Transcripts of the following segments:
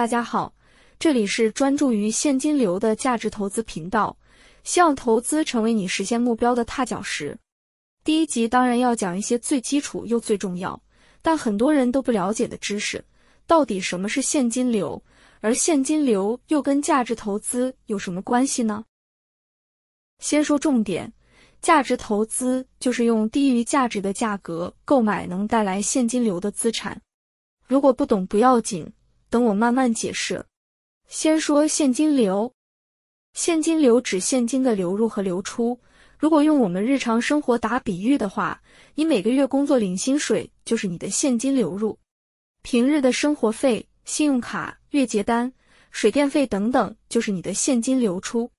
大家好，这里是专注于现金流的价值投资频道，希望投资成为你实现目标的踏脚石。第一集当然要讲一些最基础又最重要，但很多人都不了解的知识，到底什么是现金流？而现金流又跟价值投资有什么关系呢？先说重点，价值投资就是用低于价值的价格购买能带来现金流的资产。如果不懂不要紧，等我慢慢解释。先说现金流，现金流指现金的流入和流出。如果用我们日常生活打比喻的话，你每个月工作领薪水就是你的现金流入，平日的生活费、信用卡、月结单、水电费等等就是你的现金流出。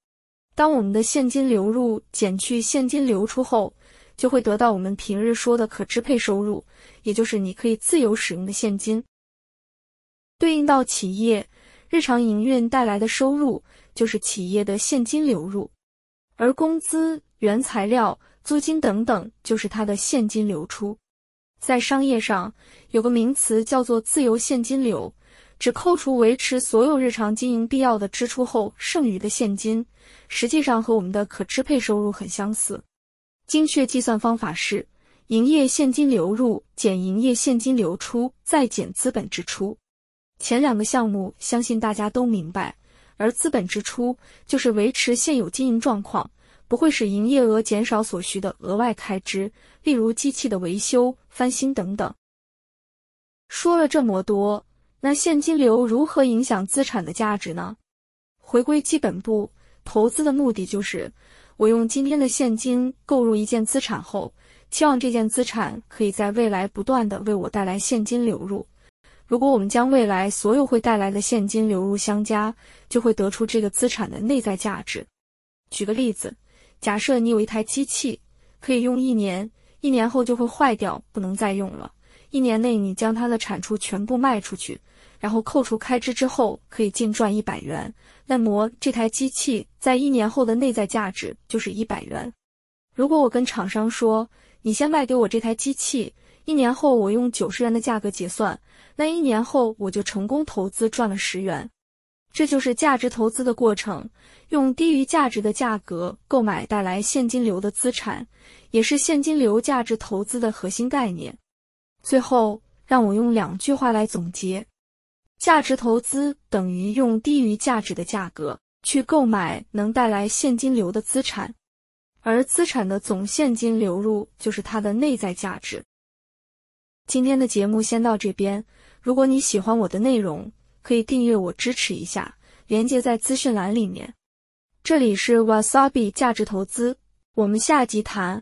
当我们的现金流入减去现金流出后，就会得到我们平日说的可支配收入，也就是你可以自由使用的现金。对应到企业日常营运带来的收入，就是企业的现金流入，而工资、原材料、租金等等就是它的现金流出。在商业上有个名词叫做自由现金流。只扣除维持所有日常经营必要的支出后剩余的现金，实际上和我们的可支配收入很相似。精确计算方法是：营业现金流入减营业现金流出再减资本支出。前两个项目相信大家都明白，而资本支出就是维持现有经营状况，不会使营业额减少所需的额外开支，例如机器的维修、翻新等等。说了这么多。那现金流如何影响资产的价值呢？回归基本部，投资的目的就是我用今天的现金购入一件资产后，期望这件资产可以在未来不断的为我带来现金流入。如果我们将未来所有会带来的现金流入相加，就会得出这个资产的内在价值。举个例子，假设你有一台机器，可以用一年，一年后就会坏掉，不能再用了。一年内你将它的产出全部卖出去。然后扣除开支之后，可以净赚一百元。那么这台机器在一年后的内在价值就是一百元。如果我跟厂商说，你先卖给我这台机器，一年后我用九十元的价格结算，那一年后我就成功投资赚了十元。这就是价值投资的过程，用低于价值的价格购买带来现金流的资产，也是现金流价值投资的核心概念。最后，让我用两句话来总结。价值投资等于用低于价值的价格去购买能带来现金流的资产，而资产的总现金流入就是它的内在价值。今天的节目先到这边，如果你喜欢我的内容，可以订阅我支持一下，连接在资讯栏里面。这里是 Wasabi 价值投资，我们下集谈。